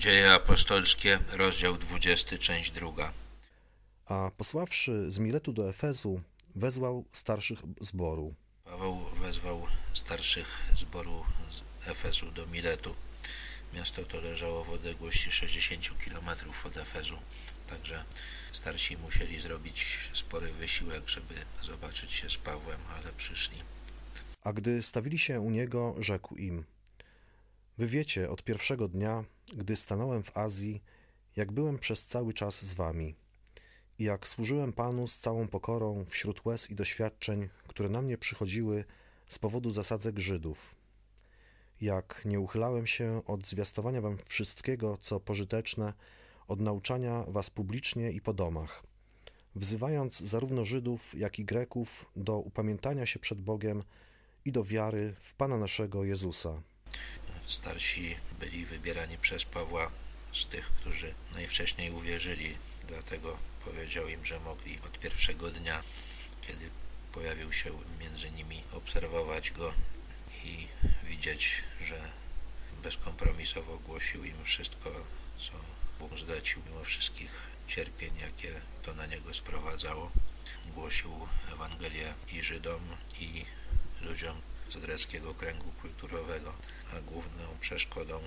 Dzieje apostolskie, rozdział 20, część druga. A posławszy z Miletu do Efezu, wezwał starszych zboru. Paweł wezwał starszych zboru z Efezu do Miletu. Miasto to leżało w odległości 60 km od Efezu, także starsi musieli zrobić spory wysiłek, żeby zobaczyć się z Pawłem, ale przyszli. A gdy stawili się u niego, rzekł im: Wy wiecie od pierwszego dnia, gdy stanąłem w Azji, jak byłem przez cały czas z wami i jak służyłem Panu z całą pokorą wśród łez i doświadczeń, które na mnie przychodziły z powodu zasadzek Żydów. Jak nie uchylałem się od zwiastowania wam wszystkiego, co pożyteczne, od nauczania was publicznie i po domach, wzywając zarówno Żydów, jak i Greków do upamiętania się przed Bogiem i do wiary w Pana naszego Jezusa. Starsi byli wybierani przez Pawła z tych, którzy najwcześniej uwierzyli, dlatego powiedział im, że mogli od pierwszego dnia, kiedy pojawił się między nimi, obserwować go i widzieć, że bezkompromisowo głosił im wszystko, co Bóg zlecił, mimo wszystkich cierpień, jakie to na niego sprowadzało. Głosił Ewangelię i Żydom, i ludziom z greckiego kręgu kulturowego, a główną przeszkodą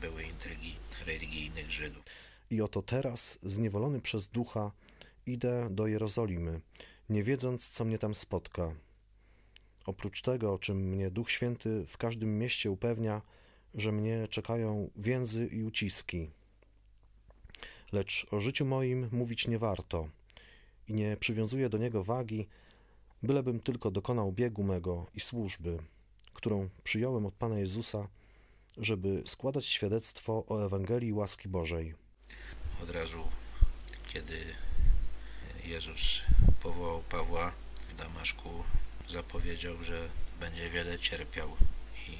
były intrygi religijnych Żydów. I oto teraz, zniewolony przez ducha, idę do Jerozolimy, nie wiedząc, co mnie tam spotka. Oprócz tego, o czym mnie Duch Święty w każdym mieście upewnia, że mnie czekają więzy i uciski. Lecz o życiu moim mówić nie warto i nie przywiązuję do niego wagi, bylebym tylko dokonał biegu mego i służby, którą przyjąłem od Pana Jezusa, żeby składać świadectwo o Ewangelii łaski Bożej. Od razu, kiedy Jezus powołał Pawła w Damaszku, zapowiedział, że będzie wiele cierpiał i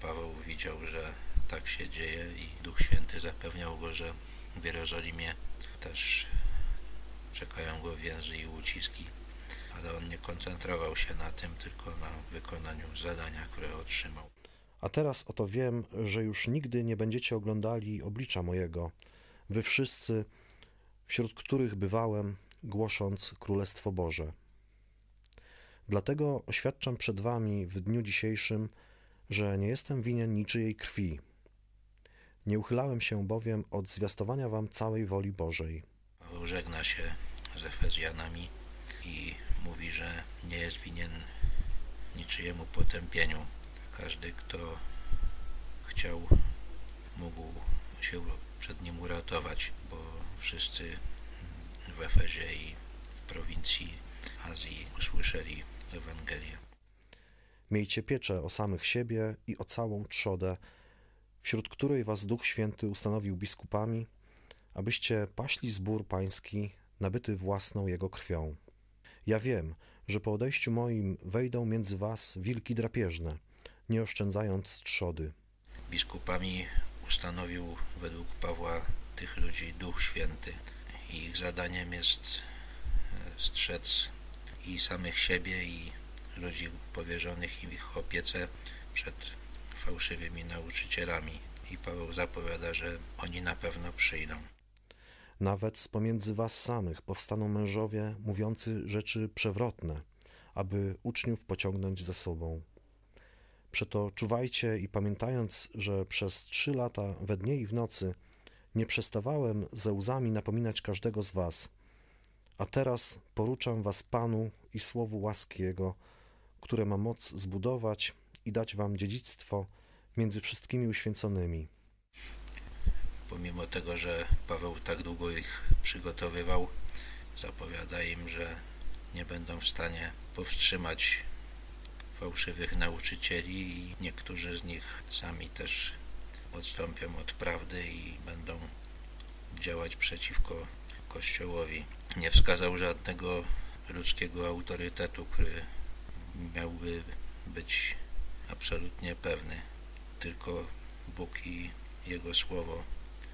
Paweł widział, że tak się dzieje i Duch Święty zapewniał go, że w Jerozolimie też czekają go więzy i uciski, ale on nie koncentrował się na tym, tylko na wykonaniu zadania, które otrzymał. A teraz oto wiem, że już nigdy nie będziecie oglądali oblicza mojego, wy wszyscy, wśród których bywałem, głosząc Królestwo Boże. Dlatego oświadczam przed wami w dniu dzisiejszym, że nie jestem winien niczyjej krwi. Nie uchylałem się bowiem od zwiastowania wam całej woli Bożej. Paweł żegna się z Efezjanami i mówi, że nie jest winien niczyjemu potępieniu. Każdy, kto chciał, mógł się przed nim uratować, bo wszyscy w Efezie i w prowincji Azji usłyszeli Ewangelię. Miejcie pieczę o samych siebie i o całą trzodę, wśród której was Duch Święty ustanowił biskupami, abyście paśli zbór pański, nabyty własną jego krwią. Ja wiem, że po odejściu moim wejdą między was wilki drapieżne, nie oszczędzając trzody. Biskupami ustanowił według Pawła tych ludzi Duch Święty ich zadaniem jest strzec i samych siebie i ludzi powierzonych im ich opiece przed fałszywymi nauczycielami. I Paweł zapowiada, że oni na pewno przyjdą. Nawet z pomiędzy was samych powstaną mężowie mówiący rzeczy przewrotne, aby uczniów pociągnąć za sobą. Przeto czuwajcie i pamiętając, że przez trzy lata we dnie i w nocy nie przestawałem ze łzami napominać każdego z was, a teraz poruczam was Panu i słowu łaski Jego, które ma moc zbudować i dać wam dziedzictwo między wszystkimi uświęconymi. Pomimo tego, że Paweł tak długo ich przygotowywał, zapowiada im, że nie będą w stanie powstrzymać fałszywych nauczycieli i niektórzy z nich sami też odstąpią od prawdy i będą działać przeciwko Kościołowi. Nie wskazał żadnego ludzkiego autorytetu, który miałby być absolutnie pewny. Tylko Bóg i Jego Słowo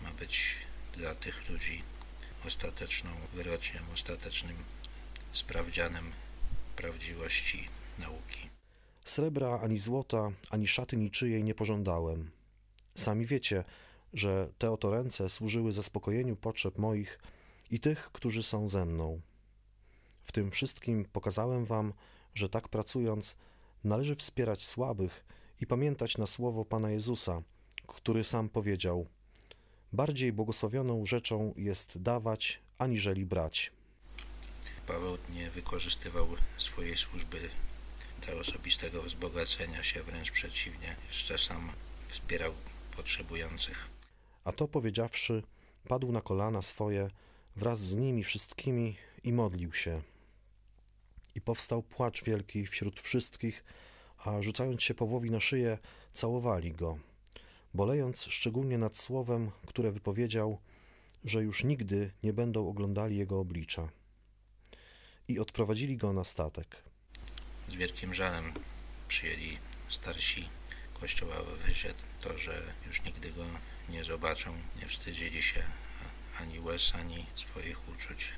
ma być dla tych ludzi ostateczną wyrocznią, ostatecznym sprawdzianem prawdziwości nauki. Srebra ani złota, ani szaty niczyjej nie pożądałem. Sami wiecie, że te oto ręce służyły zaspokojeniu potrzeb moich i tych, którzy są ze mną. W tym wszystkim pokazałem wam, że tak pracując, należy wspierać słabych i pamiętać na słowo Pana Jezusa, który sam powiedział: Bardziej błogosławioną rzeczą jest dawać, aniżeli brać. Paweł nie wykorzystywał swojej służby do osobistego wzbogacenia się, wręcz przeciwnie, jeszcze sam wspierał potrzebujących. A to powiedziawszy, padł na kolana swoje wraz z nimi wszystkimi i modlił się. I powstał płacz wielki wśród wszystkich, a rzucając się Pawłowi na szyję, całowali go, bolejąc szczególnie nad słowem, które wypowiedział, że już nigdy nie będą oglądali jego oblicza. I odprowadzili go na statek. Z wielkim żalem przyjęli starsi kościoła w Ewezie to, że już nigdy go nie zobaczą. Nie wstydzili się ani łez, ani swoich uczuć.